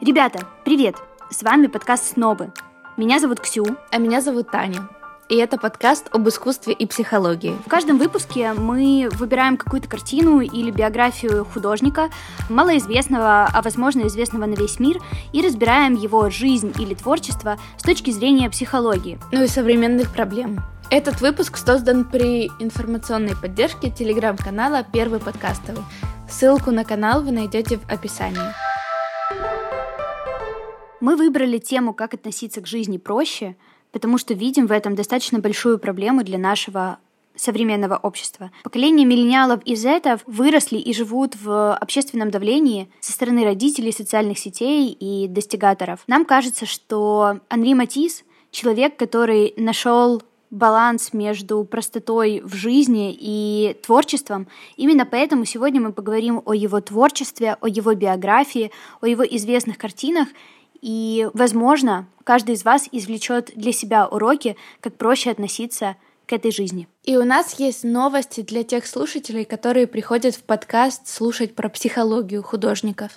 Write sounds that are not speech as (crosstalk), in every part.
Ребята, привет! С вами подкаст «Снобы». Меня зовут Ксю. А меня зовут Таня. И это подкаст об искусстве и психологии. В каждом выпуске мы выбираем какую-то картину или биографию художника, малоизвестного, а возможно известного на весь мир, и разбираем его жизнь или творчество с точки зрения психологии. Ну и современных проблем. Этот выпуск создан при информационной поддержке телеграм-канала «Первый подкастовый». Ссылку на канал вы найдете в описании. Мы выбрали тему «Как относиться к жизни проще», потому что видим в этом достаточно большую проблему для нашего современного общества. Поколение миллениалов и зетов выросли и живут в общественном давлении со стороны родителей, социальных сетей и достигаторов. Нам кажется, что Анри Матис — человек, который нашел баланс между простотой в жизни и творчеством. Именно поэтому сегодня мы поговорим о его творчестве, о его биографии, о его известных картинах и, возможно, каждый из вас извлечет для себя уроки, как проще относиться к этой жизни. И у нас есть новости для тех слушателей, которые приходят в подкаст слушать про психологию художников.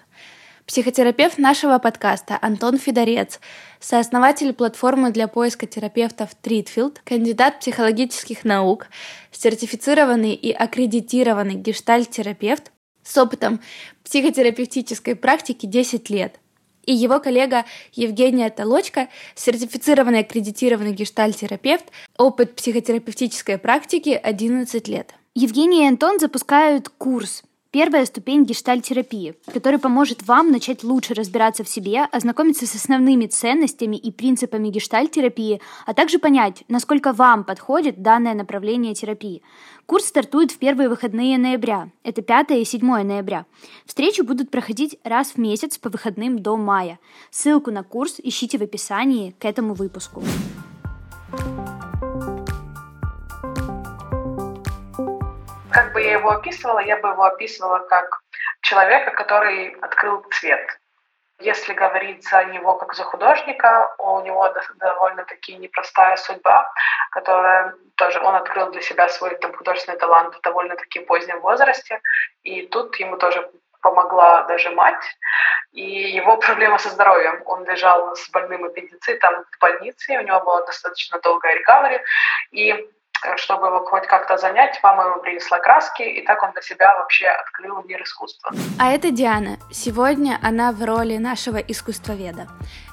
Психотерапевт нашего подкаста Антон Федорец, сооснователь платформы для поиска терапевтов Тритфилд, кандидат психологических наук, сертифицированный и аккредитированный гештальт-терапевт с опытом психотерапевтической практики 10 лет и его коллега Евгения Толочка, сертифицированный аккредитированный гештальтерапевт, опыт психотерапевтической практики 11 лет. Евгений и Антон запускают курс Первая ступень гештальтерапии, который поможет вам начать лучше разбираться в себе, ознакомиться с основными ценностями и принципами гештальтерапии, а также понять, насколько вам подходит данное направление терапии. Курс стартует в первые выходные ноября. Это 5 и 7 ноября. Встречи будут проходить раз в месяц по выходным до мая. Ссылку на курс ищите в описании к этому выпуску. Я его описывала, я бы его описывала как человека, который открыл цвет. Если говорить за него как за художника, у него довольно-таки непростая судьба, которая тоже он открыл для себя свой там, художественный талант в довольно-таки позднем возрасте, и тут ему тоже помогла даже мать, и его (laughs) проблема со здоровьем. Он лежал с больным аппендицитом в больнице, у него была достаточно долгая рекавери, и чтобы его хоть как-то занять, мама ему принесла краски, и так он для себя вообще открыл мир искусства. А это Диана. Сегодня она в роли нашего искусствоведа.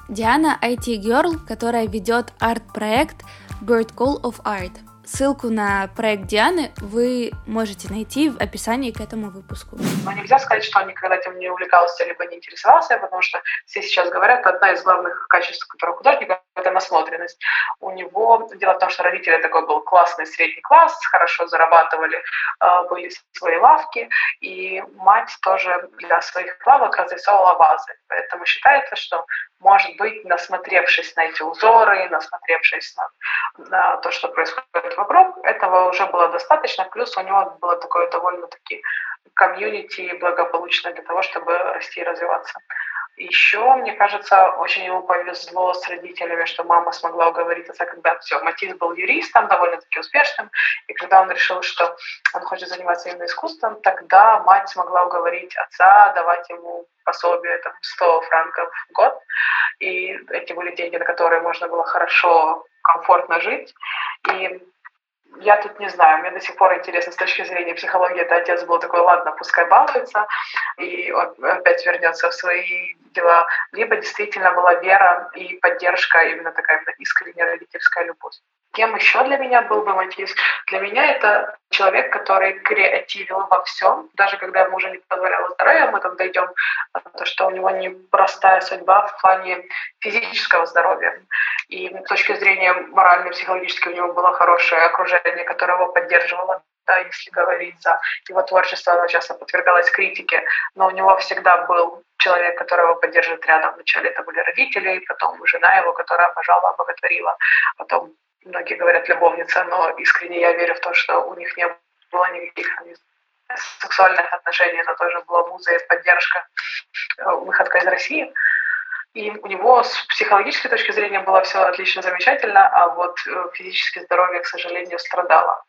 Диана IT-герл, которая ведет арт-проект Bird Call of Art – Ссылку на проект Дианы вы можете найти в описании к этому выпуску. Но нельзя сказать, что он никогда этим не увлекался либо не интересовался, потому что все сейчас говорят, одна из главных качеств которого художника – это насмотренность. У него, дело в том, что родители такой был классный средний класс, хорошо зарабатывали, а, были свои лавки, и мать тоже для своих лавок разрисовывала вазы. Поэтому считается, что может быть, насмотревшись на эти узоры, насмотревшись на, на то, что происходит вокруг, этого уже было достаточно. Плюс у него было такое довольно-таки комьюнити благополучное для того, чтобы расти и развиваться. Еще, мне кажется, очень ему повезло с родителями, что мама смогла уговорить отца, когда все, Матис был юристом, довольно-таки успешным, и когда он решил, что он хочет заниматься именно искусством, тогда мать смогла уговорить отца давать ему пособие, там, 100 франков в год, и эти были деньги, на которые можно было хорошо, комфортно жить, и я тут не знаю, мне до сих пор интересно с точки зрения психологии, это отец был такой, ладно, пускай балуется, и он опять вернется в свои дела, либо действительно была вера и поддержка, именно такая искренняя родительская любовь. Кем еще для меня был бы Матис? Для меня это человек, который креативил во всем, даже когда ему уже не позволяло здоровье, мы там дойдем, то, что у него непростая судьба в плане физического здоровья. И с точки зрения моральной, психологической у него было хорошее окружение, которое его поддерживало да, если говорить за его творчество, оно часто подвергалось критике, но у него всегда был человек, который его поддерживает рядом. Вначале это были родители, потом жена его, которая обожала, обоготворила, потом многие говорят любовница, но искренне я верю в то, что у них не было никаких сексуальных отношений, это тоже была муза и поддержка, э, выходка из России. И у него с психологической точки зрения было все отлично, замечательно, а вот э, физическое здоровье, к сожалению, страдало.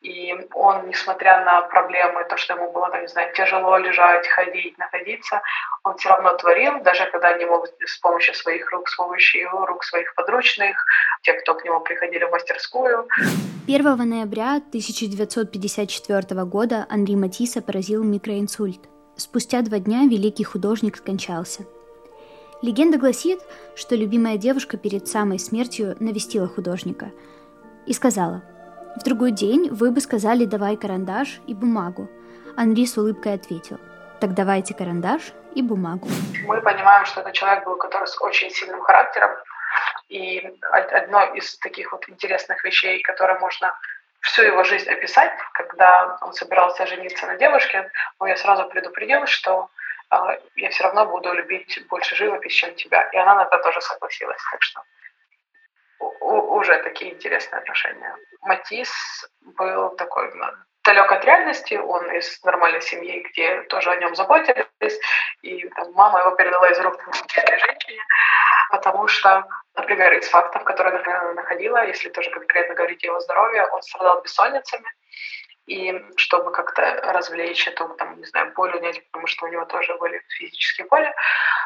И он, несмотря на проблемы, то, что ему было, там, не знаю, тяжело лежать, ходить, находиться, он все равно творил, даже когда не мог с помощью своих рук, с помощью рук своих подручных, те, кто к нему приходили в мастерскую. 1 ноября 1954 года Анри Матисса поразил микроинсульт. Спустя два дня великий художник скончался – Легенда гласит, что любимая девушка перед самой смертью навестила художника и сказала, «В другой день вы бы сказали «давай карандаш и бумагу». Анри с улыбкой ответил, «Так давайте карандаш и бумагу». Мы понимаем, что это человек был, который с очень сильным характером, и одно из таких вот интересных вещей, которые можно всю его жизнь описать, когда он собирался жениться на девушке, он я сразу предупредил, что я все равно буду любить больше живопись, чем тебя. И она на это тоже согласилась. Так что уже такие интересные отношения. Матис был такой ну, далек от реальности, он из нормальной семьи, где тоже о нем заботились, и там, мама его передала из рук этой женщине, потому что, например, из фактов, которые она находила, если тоже конкретно говорить о его здоровье, он страдал бессонницами, и чтобы как-то развлечь эту, там, не знаю, боль унять, потому что у него тоже были физические боли,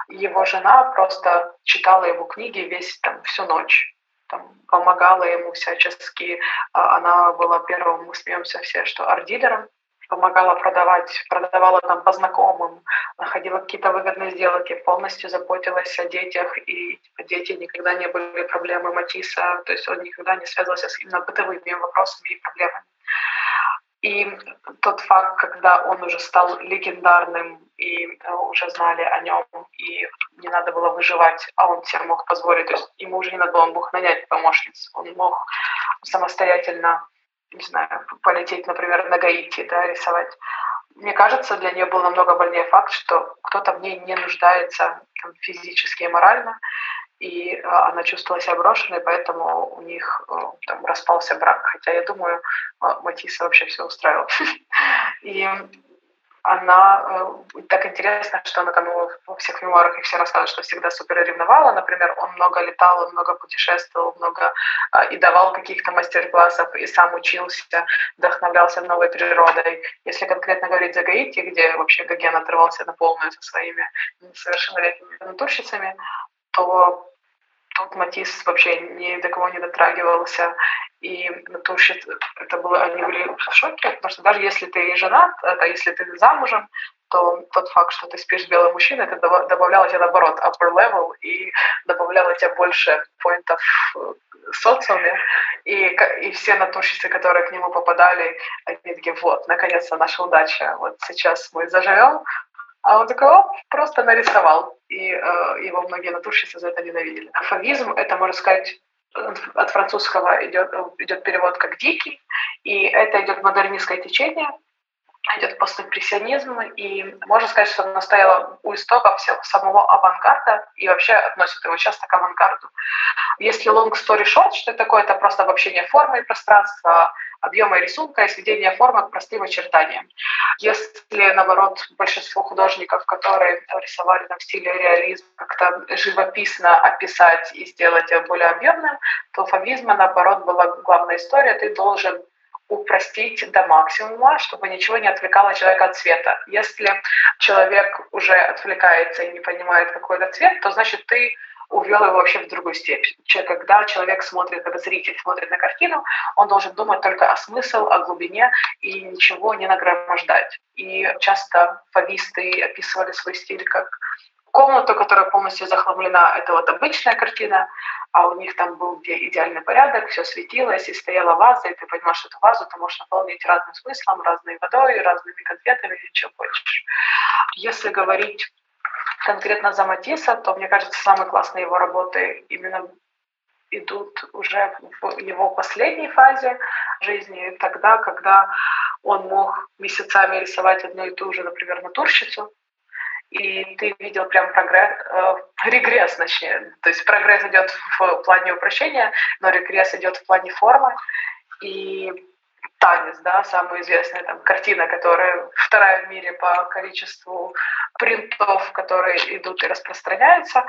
его жена просто читала его книги весь, там, всю ночь там, помогала ему всячески. А она была первым, мы смеемся все, что арт-дилером, помогала продавать, продавала там по знакомым, находила какие-то выгодные сделки, полностью заботилась о детях, и типа, дети никогда не были проблемой Матисса, то есть он никогда не связывался с именно бытовыми вопросами и проблемами. И тот факт, когда он уже стал легендарным, и э, уже знали о нем, и не надо было выживать, а он себе мог позволить, то есть ему уже не надо было, он мог нанять помощниц, он мог самостоятельно, не знаю, полететь, например, на Гаити, да, рисовать. Мне кажется, для нее был намного больнее факт, что кто-то в ней не нуждается там, физически и морально, и э, она чувствовала себя брошенной, поэтому у них э, там, распался брак. Хотя я думаю, Матисса вообще все устраивала. (laughs) И она э, так интересно, что она там во всех мемуарах и все рассказывает, что всегда супер ревновала. Например, он много летал, много путешествовал, много и давал каких-то мастер-классов, и сам учился, вдохновлялся новой природой. Если конкретно говорить за Гаити, где вообще Гоген отрывался на полную со своими несовершеннолетними натурщицами, то тут Матис вообще ни до кого не дотрагивался. И натурщиц, это было, они были в шоке, потому что даже если ты женат, это если ты замужем, то тот факт, что ты спишь с белым мужчиной, это добавляло тебе, наоборот, upper level и добавляло тебе больше поинтов социуме. И, и все натурщицы, которые к нему попадали, они такие, вот, наконец-то наша удача, вот сейчас мы заживем, а он такой, оп, просто нарисовал. И э, его многие натурщицы за это ненавидели. Фавизм — это, можно сказать, от французского идет, идет перевод как «дикий», и это идет модернистское течение, идет постимпрессионизм, и можно сказать, что она стояла у истоков самого авангарда и вообще относит его часто к авангарду. Если long story short, что это такое? Это просто обобщение формы и пространства, объема рисунка и сведение формы к простым очертаниям. Если, наоборот, большинство художников, которые рисовали на в стиле реализм, как-то живописно описать и сделать его более объемным, то фавизма, наоборот, была главная история. Ты должен упростить до максимума, чтобы ничего не отвлекало человека от цвета. Если человек уже отвлекается и не понимает какой-то цвет, то значит ты увел его вообще в другую степень. Когда человек смотрит, когда зритель смотрит на картину, он должен думать только о смысл, о глубине и ничего не нагромождать. И часто фависты описывали свой стиль как комнату, которая полностью захламлена, это вот обычная картина, а у них там был где идеальный порядок, все светилось, и стояла ваза, и ты понимаешь, что эту вазу ты можешь наполнить разным смыслом, разной водой, разными конфетами или чем хочешь. Если говорить конкретно за Матисса, то, мне кажется, самые классные его работы именно идут уже в его последней фазе жизни, тогда, когда он мог месяцами рисовать одну и ту же, например, натурщицу, и ты видел прям прогресс, э, регресс, точнее. То есть прогресс идет в плане упрощения, но регресс идет в плане формы. И танец, да, самая известная там картина, которая вторая в мире по количеству принтов, которые идут и распространяются,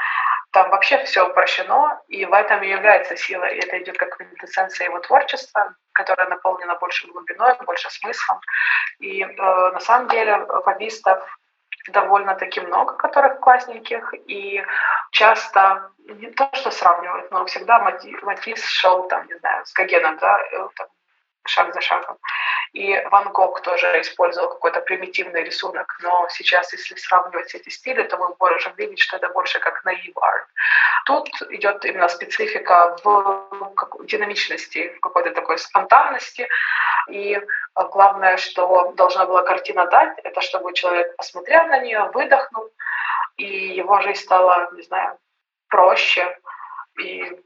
там вообще все упрощено, и в этом и является сила, и это идет как квинтэссенция его творчества, которое наполнено больше глубиной, больше смыслом. И э, на самом деле фабистов довольно-таки много, которых классненьких, и часто не то, что сравнивают, но всегда Матис шел там, не знаю, с Гогеном, да, там, шаг за шагом. И Ван Гог тоже использовал какой-то примитивный рисунок, но сейчас, если сравнивать эти стили, то мы можем видеть, что это больше как наив арт. Тут идет именно специфика в динамичности, в какой-то такой спонтанности. И главное, что должна была картина дать, это чтобы человек посмотрел на нее, выдохнул, и его жизнь стала, не знаю, проще, и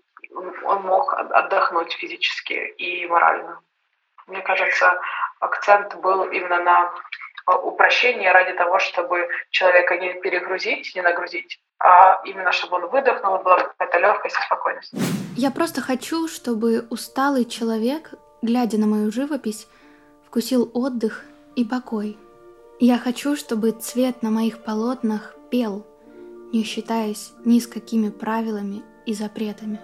он мог отдохнуть физически и морально. Мне кажется, акцент был именно на а, упрощении ради того, чтобы человека не перегрузить, не нагрузить, а именно чтобы он выдохнул, была какая-то легкость и спокойность. Я просто хочу, чтобы усталый человек, глядя на мою живопись, вкусил отдых и покой. Я хочу, чтобы цвет на моих полотнах пел, не считаясь ни с какими правилами и запретами.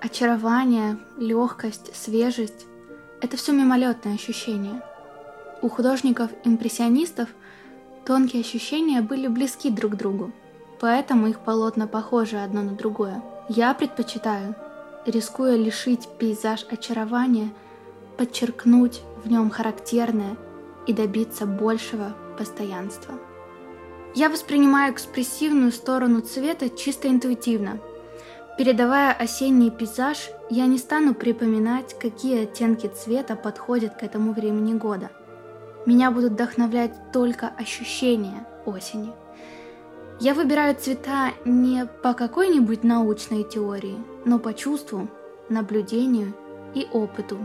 Очарование, легкость, свежесть это все мимолетное ощущение. У художников-импрессионистов тонкие ощущения были близки друг к другу, поэтому их полотна похожи одно на другое. Я предпочитаю, рискуя лишить пейзаж очарования, подчеркнуть в нем характерное и добиться большего постоянства. Я воспринимаю экспрессивную сторону цвета чисто интуитивно – Передавая осенний пейзаж, я не стану припоминать, какие оттенки цвета подходят к этому времени года. Меня будут вдохновлять только ощущения осени. Я выбираю цвета не по какой-нибудь научной теории, но по чувству, наблюдению и опыту.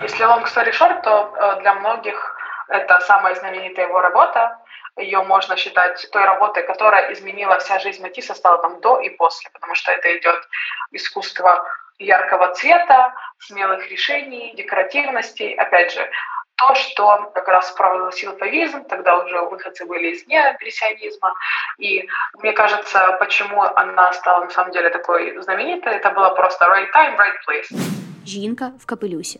Если long story short, то э, для многих это самая знаменитая его работа, ее можно считать той работой, которая изменила вся жизнь Матисса, стала там до и после, потому что это идет искусство яркого цвета, смелых решений, декоративности. Опять же, то, что как раз провозгласил фавизм, тогда уже выходцы были из неимпрессионизма. И мне кажется, почему она стала на самом деле такой знаменитой, это было просто right time, right place. Жінка в капелюсі.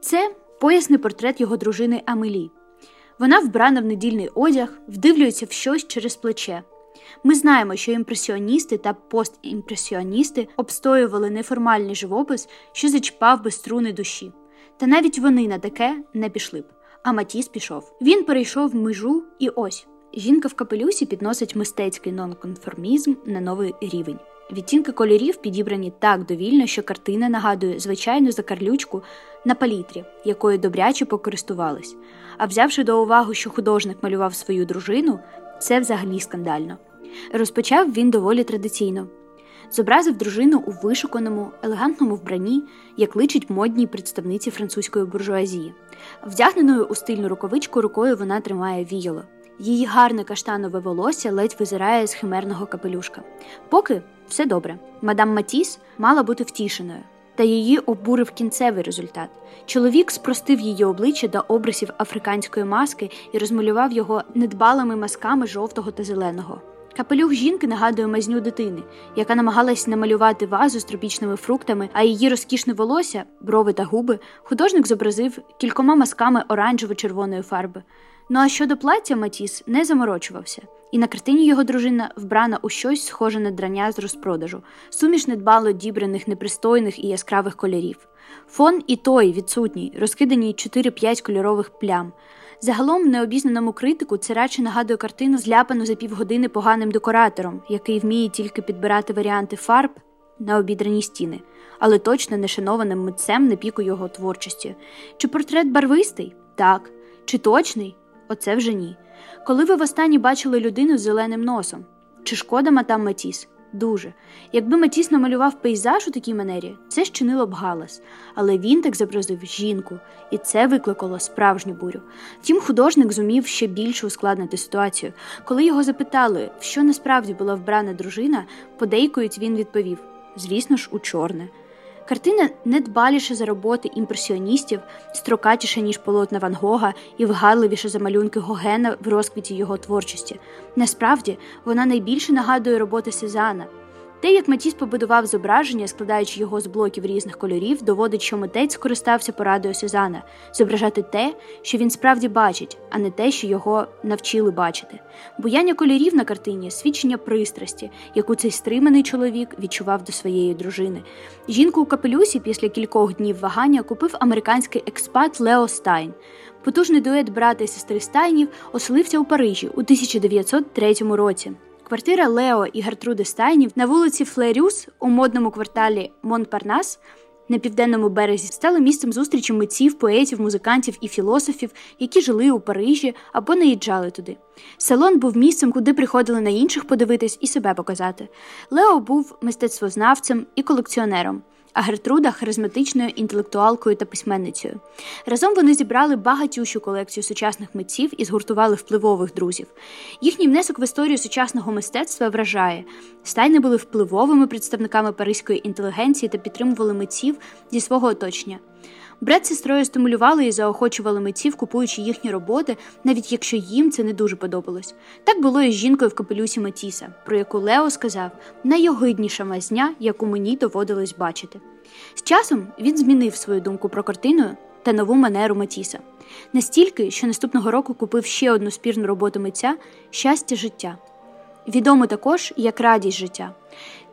Це поясний портрет його дружини Амелі, Вона вбрана в недільний одяг, вдивлюється в щось через плече. Ми знаємо, що імпресіоністи та постімпресіоністи обстоювали неформальний живопис, що зачіпав би струни душі. Та навіть вони на таке не пішли б. А Матіс пішов. Він перейшов межу і ось. Жінка в капелюсі підносить мистецький нонконформізм на новий рівень. Відтінки кольорів підібрані так довільно, що картина нагадує звичайну закарлючку на палітрі, якою добряче покористувались. А взявши до уваги, що художник малював свою дружину, це взагалі скандально. Розпочав він доволі традиційно. Зобразив дружину у вишуканому, елегантному вбранні, як личить модній представниці французької буржуазії. Вдягненою у стильну рукавичку рукою вона тримає віяло. Її гарне каштанове волосся ледь визирає з химерного капелюшка. Поки все добре. Мадам Матіс мала бути втішеною, та її обурив кінцевий результат. Чоловік спростив її обличчя до образів африканської маски і розмалював його недбалими масками жовтого та зеленого. Капелюх жінки нагадує мазню дитини, яка намагалась намалювати вазу з тропічними фруктами, а її розкішне волосся, брови та губи, художник зобразив кількома масками оранжево-червоної фарби. Ну а щодо плаття Матіс не заморочувався, і на картині його дружина вбрана у щось схоже на драння з розпродажу, суміш недбало дібраних непристойних і яскравих кольорів. Фон і той відсутній, розкидані 4-5 кольорових плям. Загалом, необізнаному критику це радше нагадує картину, зляпану за півгодини поганим декоратором, який вміє тільки підбирати варіанти фарб на обідрані стіни, але точно не шанованим митцем на піку його творчості. Чи портрет барвистий? Так. Чи точний? Оце вже ні. Коли ви востаннє бачили людину з зеленим носом? Чи шкода матам Матіс? Дуже. Якби Матіс намалював пейзаж у такій манері, це щинило б галас, але він так зобразив жінку, і це викликало справжню бурю. Втім, художник зумів ще більше ускладнити ситуацію. Коли його запитали, в що насправді була вбрана дружина, подейкують він відповів: звісно ж, у чорне. Картина недбаліша за роботи імпресіоністів, строкатіша, ніж полотна Ван Гога і вгадливіша за малюнки Гогена в розквіті його творчості. Насправді, вона найбільше нагадує роботи Сезана. Те, як Матіс побудував зображення, складаючи його з блоків різних кольорів, доводить, що митець скористався порадою Сезана зображати те, що він справді бачить, а не те, що його навчили бачити. Буяння кольорів на картині свідчення пристрасті, яку цей стриманий чоловік відчував до своєї дружини. Жінку у капелюсі після кількох днів вагання купив американський експат Лео Стайн. Потужний дует брата і сестри Стайнів оселився у Парижі у 1903 році. Квартира Лео і Гертруди Стайнів на вулиці Флерюс у модному кварталі Монпарнас на південному березі стали місцем зустрічі митців, поетів, музикантів і філософів, які жили у Парижі або наїжджали туди. Салон був місцем, куди приходили на інших подивитись і себе показати. Лео був мистецтвознавцем і колекціонером а Гертруда харизматичною інтелектуалкою та письменницею. Разом вони зібрали багатющу колекцію сучасних митців і згуртували впливових друзів. Їхній внесок в історію сучасного мистецтва вражає. Стайни були впливовими представниками паризької інтелігенції та підтримували митців зі свого оточення. З сестрою стимулювали і заохочували митців, купуючи їхні роботи, навіть якщо їм це не дуже подобалось. Так було і з жінкою в капелюсі Матіса, про яку Лео сказав найогидніша мазня, яку мені доводилось бачити. З часом він змінив свою думку про картину та нову манеру Матіса. Настільки, що наступного року купив ще одну спірну роботу митця щастя життя. Відомо також як радість життя.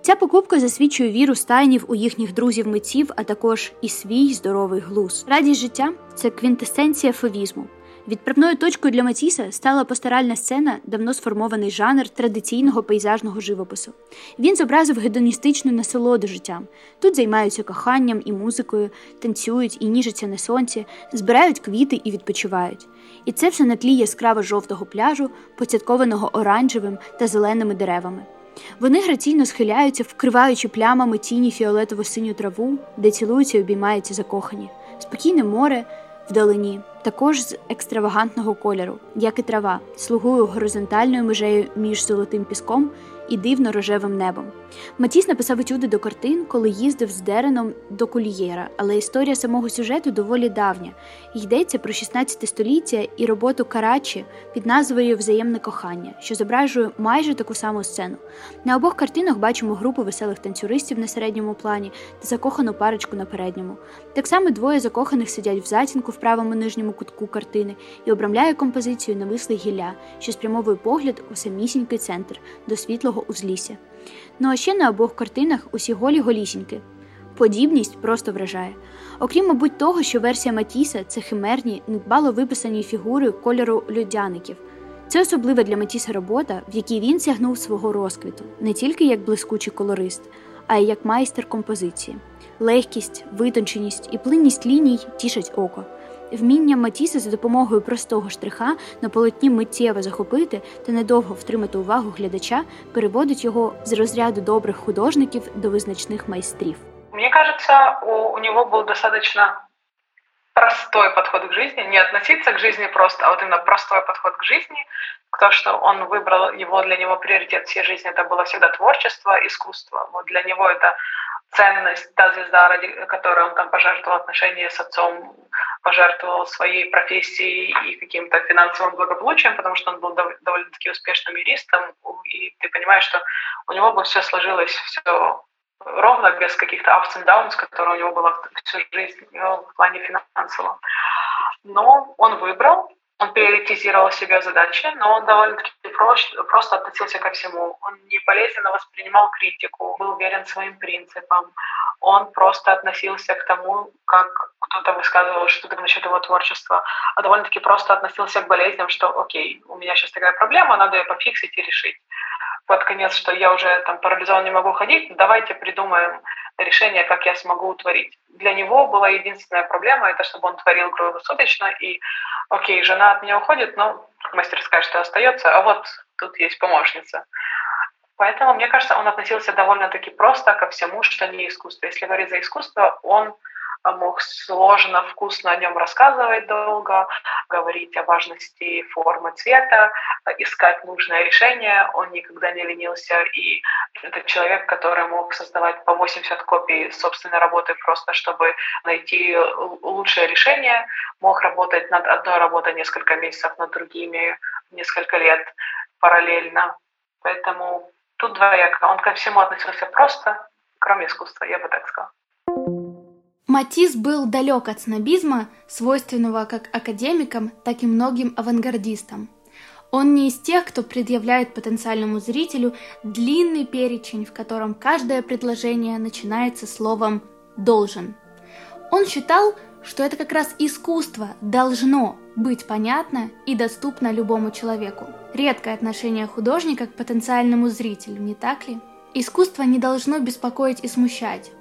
Ця покупка засвідчує віру стайнів у їхніх друзів-митців, а також і свій здоровий глуз. Радість життя це квінтесенція фовізму. Відправною точкою для Матіса стала постаральна сцена, давно сформований жанр традиційного пейзажного живопису. Він зобразив гедоністичну насолоду життям. Тут займаються коханням і музикою, танцюють і ніжаться на сонці, збирають квіти і відпочивають. І це все на тлі яскраво жовтого пляжу, поцяткованого оранжевим та зеленими деревами. Вони граційно схиляються, вкриваючи плямами тіні фіолетово синю траву, де цілуються і обіймаються закохані, спокійне море вдалині, також з екстравагантного кольору, як і трава, слугує горизонтальною межею між золотим піском і дивно рожевим небом. Матіс написав етюди до картин, коли їздив з Дереном до Кулієра, але історія самого сюжету доволі давня. Йдеться про 16 століття і роботу Карачі під назвою Взаємне кохання, що зображує майже таку саму сцену. На обох картинах бачимо групу веселих танцюристів на середньому плані та закохану парочку на передньому. Так само двоє закоханих сидять в затінку в правому нижньому кутку картини і обрамляє композицію навислий гілля, що спрямовує погляд у самісінький центр до світлого узлісся. Ну а ще на обох картинах усі голі голісіньки. Подібність просто вражає. Окрім, мабуть, того, що версія Матіса це химерні, недбало виписані фігури кольору людяників. Це особлива для Матіса робота, в якій він сягнув свого розквіту, не тільки як блискучий колорист, а й як майстер композиції. Легкість, витонченість і плинність ліній тішать око. Вміння Матіса за допомогою простого штриха на полотні миттєво захопити та недовго втримати увагу глядача переводить його з розряду добрих художників до визначних майстрів. Мне кажется, у, у него был достаточно простой подход к жизни, не относиться к жизни просто, а вот именно простой подход к жизни, то, что он выбрал, его для него приоритет всей жизни, это было всегда творчество, искусство. Вот для него это ценность, та звезда, ради которой он там пожертвовал отношения с отцом, пожертвовал своей профессией и каким-то финансовым благополучием, потому что он был довольно-таки успешным юристом, и ты понимаешь, что у него бы все сложилось, все ровно, без каких-то ups and downs, которые у него было всю жизнь ну, в плане финансовом. Но он выбрал, он приоритизировал себе задачи, но он довольно-таки просто относился ко всему. Он не болезненно воспринимал критику, был верен своим принципам. Он просто относился к тому, как кто-то высказывал что-то насчет его творчества, а довольно-таки просто относился к болезням, что окей, у меня сейчас такая проблема, надо ее пофиксить и решить. Под конец, что я уже там парализован, не могу ходить, давайте придумаем решение, как я смогу утворить. Для него была единственная проблема, это чтобы он творил круглосуточно, и окей, жена от меня уходит, но мастерская что остается, а вот тут есть помощница. Поэтому, мне кажется, он относился довольно-таки просто ко всему, что не искусство. Если говорить за искусство, он мог сложно, вкусно о нем рассказывать долго, говорить о важности формы цвета, искать нужное решение. Он никогда не ленился, и это человек, который мог создавать по 80 копий собственной работы просто, чтобы найти лучшее решение, мог работать над одной работой несколько месяцев, над другими несколько лет параллельно. Поэтому тут двояко. Он ко всему относился просто, кроме искусства, я бы так сказала. Матис был далек от снобизма, свойственного как академикам, так и многим авангардистам. Он не из тех, кто предъявляет потенциальному зрителю длинный перечень, в котором каждое предложение начинается словом «должен». Он считал, что это как раз искусство должно быть понятно и доступно любому человеку. Редкое отношение художника к потенциальному зрителю, не так ли? Искусство не должно беспокоить и смущать.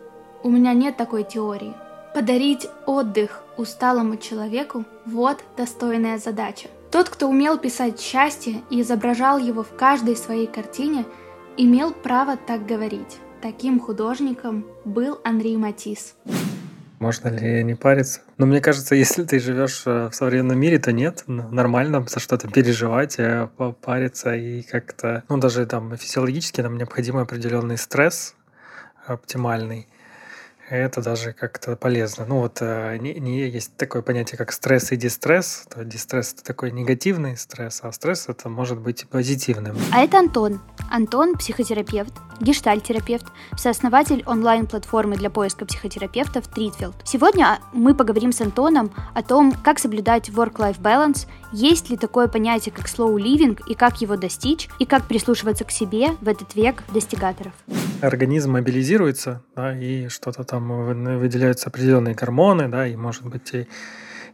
У меня нет такой теории. Подарить отдых усталому человеку – вот достойная задача. Тот, кто умел писать счастье и изображал его в каждой своей картине, имел право так говорить. Таким художником был Анри Матис. Можно ли не париться? Но мне кажется, (laughs) если ты живешь э, в современном мире, то нет. Нормально за что-то переживать, э, париться и как-то... Ну, даже там физиологически нам необходим определенный стресс оптимальный это даже как-то полезно. Ну вот э, не, не есть такое понятие, как стресс и дистресс. То дистресс — это такой негативный стресс, а стресс — это может быть позитивным. А это Антон. Антон — психотерапевт, гештальтерапевт, сооснователь онлайн-платформы для поиска психотерапевтов Тритфилд. Сегодня мы поговорим с Антоном о том, как соблюдать work-life balance, есть ли такое понятие, как slow living, и как его достичь, и как прислушиваться к себе в этот век достигаторов. Организм мобилизируется, да, и что-то там выделяются определенные гормоны, да, и может быть и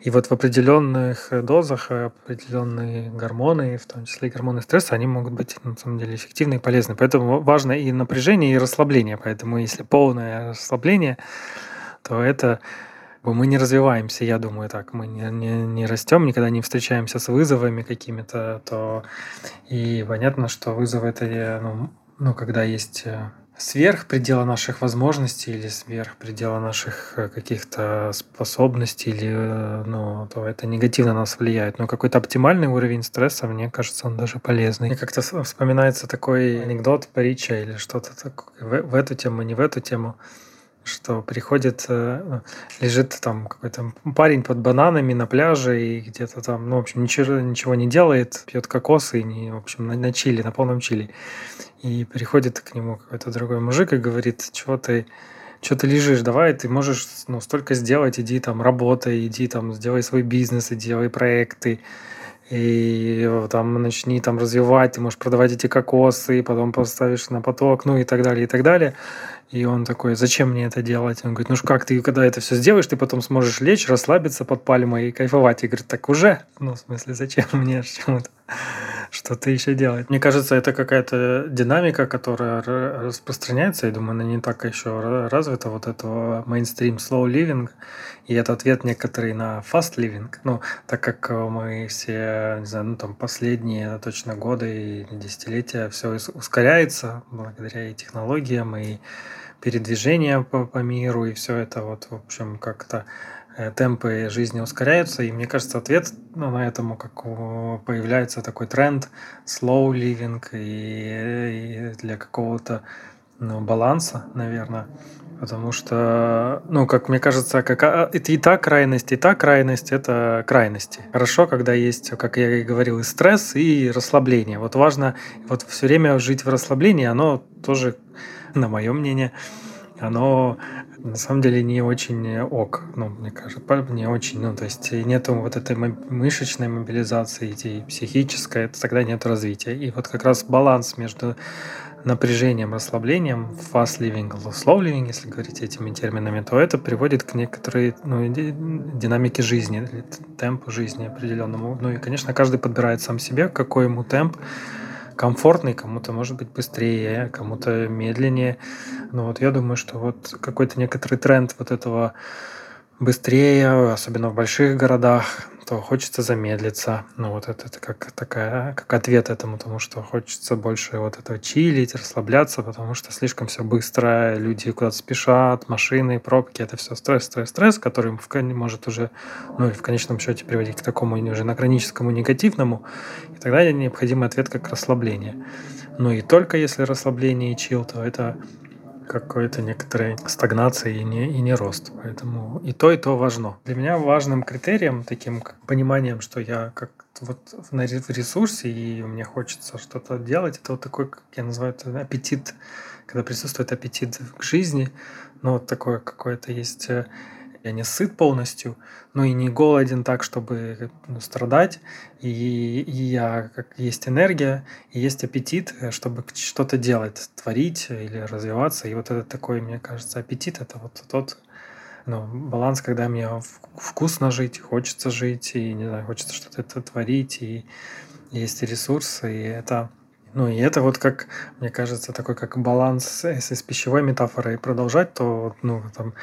и вот в определенных дозах определенные гормоны, в том числе и гормоны стресса, они могут быть на самом деле эффективны и полезны. Поэтому важно и напряжение, и расслабление. Поэтому если полное расслабление, то это мы не развиваемся, я думаю, так. Мы не, не, не растем, никогда не встречаемся с вызовами какими-то, то и понятно, что вызовы это, ну, ну когда есть э, сверх предела наших возможностей или сверх предела наших э, каких-то способностей, или, э, ну, то это негативно на нас влияет. Но какой-то оптимальный уровень стресса, мне кажется, он даже полезный. Мне как-то вспоминается такой анекдот, притча или что-то такое в, в эту тему, не в эту тему что приходит, э, ну, лежит там какой-то парень под бананами на пляже и где-то там, ну, в общем, ничего, ничего не делает, пьет кокосы, и, не, в общем, на, на чили, на полном чили. И приходит к нему какой-то другой мужик и говорит, чего ты, что ты лежишь, давай, ты можешь ну, столько сделать, иди там работай, иди там, сделай свой бизнес, иди делай проекты, и там начни там развивать, ты можешь продавать эти кокосы, и потом поставишь на поток, ну и так далее, и так далее. И он такой, зачем мне это делать? Он говорит, ну как ты, когда это все сделаешь, ты потом сможешь лечь, расслабиться под пальмой и кайфовать. И говорит, так уже? Ну, в смысле, зачем мне (laughs) чему-то? (laughs) что-то еще делать. Мне кажется, это какая-то динамика, которая распространяется. Я думаю, она не так еще развита, вот этого мейнстрим slow living. И это ответ некоторый на fast living. Ну, так как мы все, не знаю, ну там последние точно годы и десятилетия все ускоряется благодаря и технологиям, и передвижениям по, по миру, и все это вот, в общем, как-то Э, темпы жизни ускоряются, и мне кажется, ответ ну, на этому, как появляется такой тренд slow living и, и для какого-то ну, баланса, наверное, потому что, ну, как мне кажется, как, а, это и та крайность, и та крайность – это крайности. Хорошо, когда есть, как я и говорил, и стресс, и расслабление. Вот важно вот все время жить в расслаблении, оно тоже, на мое мнение, оно на самом деле не очень ок, ну, мне кажется, не очень, ну, то есть нету вот этой мышечной мобилизации, и психической, это тогда нет развития. И вот как раз баланс между напряжением, расслаблением, fast living, slow living, если говорить этими терминами, то это приводит к некоторой ну, динамике жизни, темпу жизни определенному. Ну и, конечно, каждый подбирает сам себе, какой ему темп, комфортный, кому-то может быть быстрее, кому-то медленнее. Но вот я думаю, что вот какой-то некоторый тренд вот этого быстрее, особенно в больших городах, то хочется замедлиться. Ну вот это, это как такая, как ответ этому, тому, что хочется больше вот этого чилить, расслабляться, потому что слишком все быстро, люди куда-то спешат, машины, пробки, это все стресс, стресс, стресс, который может уже, ну в конечном счете приводить к такому уже на хроническому негативному, и тогда необходимый ответ как расслабление. Ну и только если расслабление и чил, то это какой-то некоторой стагнации и не, и не рост. Поэтому и то, и то важно. Для меня важным критерием, таким пониманием, что я как вот в ресурсе, и мне хочется что-то делать, это вот такой, как я называю это, аппетит, когда присутствует аппетит к жизни, но вот такое какое-то есть э, я не сыт полностью, но и не голоден так, чтобы ну, страдать. И, и я как есть энергия, и есть аппетит, э, чтобы что-то делать, творить или развиваться. И вот это такой, мне кажется, аппетит это вот тот ну, баланс, когда мне вкусно жить, хочется жить, и не знаю, хочется что-то творить, и есть ресурсы, и это ну и это вот как, мне кажется, такой как баланс, если с пищевой метафорой продолжать, то ну, там,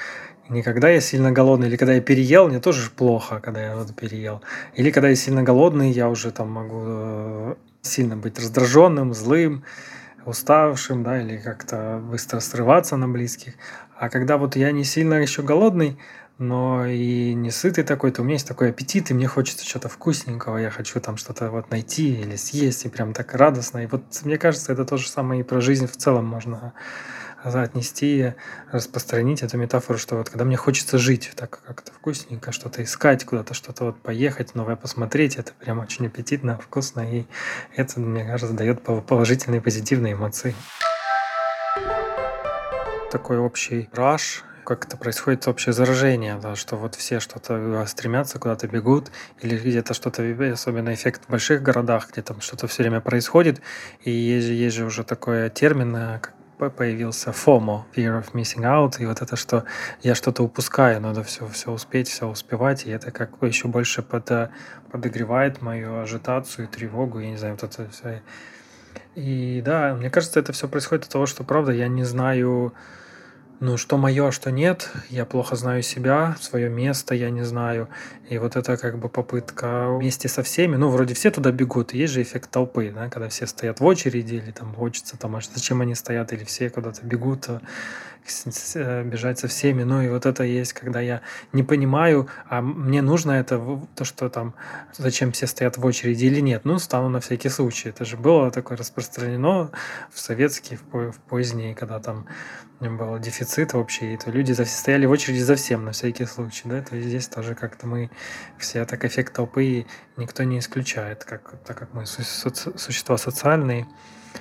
не когда я сильно голодный, или когда я переел, мне тоже плохо, когда я вот переел. Или когда я сильно голодный, я уже там могу э, сильно быть раздраженным, злым, уставшим, да, или как-то быстро срываться на близких. А когда вот я не сильно еще голодный, но и не сытый такой, то у меня есть такой аппетит, и мне хочется что-то вкусненького, я хочу там что-то вот найти или съесть, и прям так радостно. И вот мне кажется, это то же самое и про жизнь в целом можно отнести, распространить эту метафору, что вот когда мне хочется жить, так как-то вкусненько, что-то искать, куда-то что-то вот поехать, новое посмотреть, это прям очень аппетитно, вкусно, и это, мне кажется, дает положительные, позитивные эмоции. Такой общий раш, как это происходит общее заражение, да, что вот все что-то стремятся, куда-то бегут, или где-то что-то, особенно эффект в больших городах, где там что-то все время происходит, и есть, есть же уже такой термин, э, как появился FOMO, Fear of Missing Out, и вот это, что я что-то упускаю, надо все, все успеть, все успевать, и это как бы еще больше под, подогревает мою ажитацию, тревогу, я не знаю, вот это все. И да, мне кажется, это все происходит от того, что, правда, я не знаю, ну, что мое, что нет, я плохо знаю себя, свое место я не знаю. И вот это как бы попытка вместе со всеми, ну, вроде все туда бегут, есть же эффект толпы, да, когда все стоят в очереди, или там хочется, там, а зачем они стоят, или все куда-то бегут, а бежать со всеми. Ну и вот это есть, когда я не понимаю, а мне нужно это, то, что там, зачем все стоят в очереди или нет. Ну, стану на всякий случай. Это же было такое распространено в советские, в, в поздние, когда там был дефицит вообще, и то люди стояли в очереди за всем на всякий случай, да, то есть здесь тоже как-то мы все так эффект толпы никто не исключает, как, так как мы существа социальные,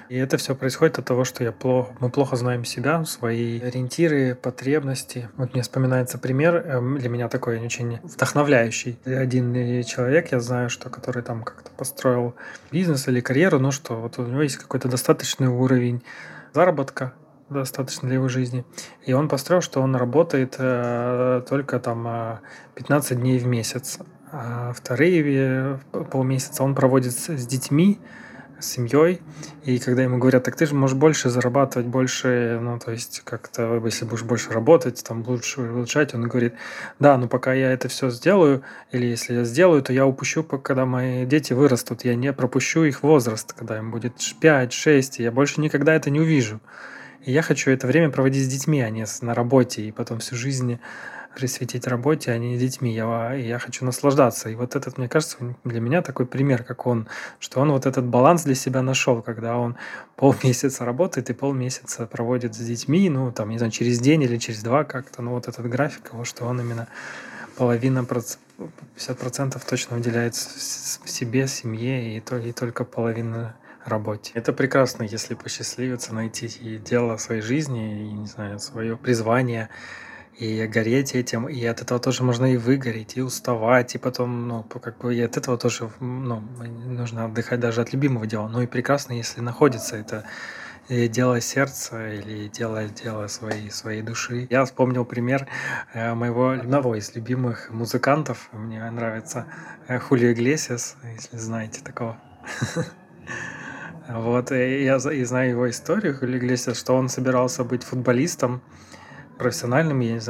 и это все происходит от того, что я плохо, мы плохо знаем себя, свои ориентиры, потребности. Вот мне вспоминается пример, эм, для меня такой очень вдохновляющий. Один человек, я знаю, что который там как-то построил бизнес или карьеру, ну что вот у него есть какой-то достаточный уровень заработка, достаточно для его жизни. И он построил, что он работает э, только там 15 э, дней в месяц. А вторые э, полмесяца он проводит с детьми, с семьей, и когда ему говорят, так ты же можешь больше зарабатывать, больше, ну, то есть как-то, если будешь больше работать, там, лучше улучшать, он говорит, да, но пока я это все сделаю, или если я сделаю, то я упущу, когда мои дети вырастут, я не пропущу их возраст, когда им будет 5-6, и я больше никогда это не увижу. И я хочу это время проводить с детьми, а не на работе, и потом всю жизнь присвятить работе, а не детьми. Я, я хочу наслаждаться. И вот этот, мне кажется, для меня такой пример, как он, что он вот этот баланс для себя нашел, когда он (laughs) полмесяца работает и полмесяца проводит с детьми, ну, там, не знаю, через день или через два как-то, ну, вот этот график его, что он именно половина, 50% точно уделяет себе, семье и, и только половина работе. Это прекрасно, если посчастливится найти дело своей жизни, и, не знаю, свое призвание, и гореть этим, и от этого тоже можно и выгореть, и уставать, и потом, ну, как бы и от этого тоже, ну, нужно отдыхать даже от любимого дела. Ну и прекрасно, если находится это дело сердца или дело, дело своей, своей души. Я вспомнил пример э, моего одного из любимых музыкантов. Мне нравится э, Хулио Иглесиас, если знаете такого. (laughs) Вот, и я и знаю его историю, Хулио Иглесиас, что он собирался быть футболистом, профессиональным, я не знаю,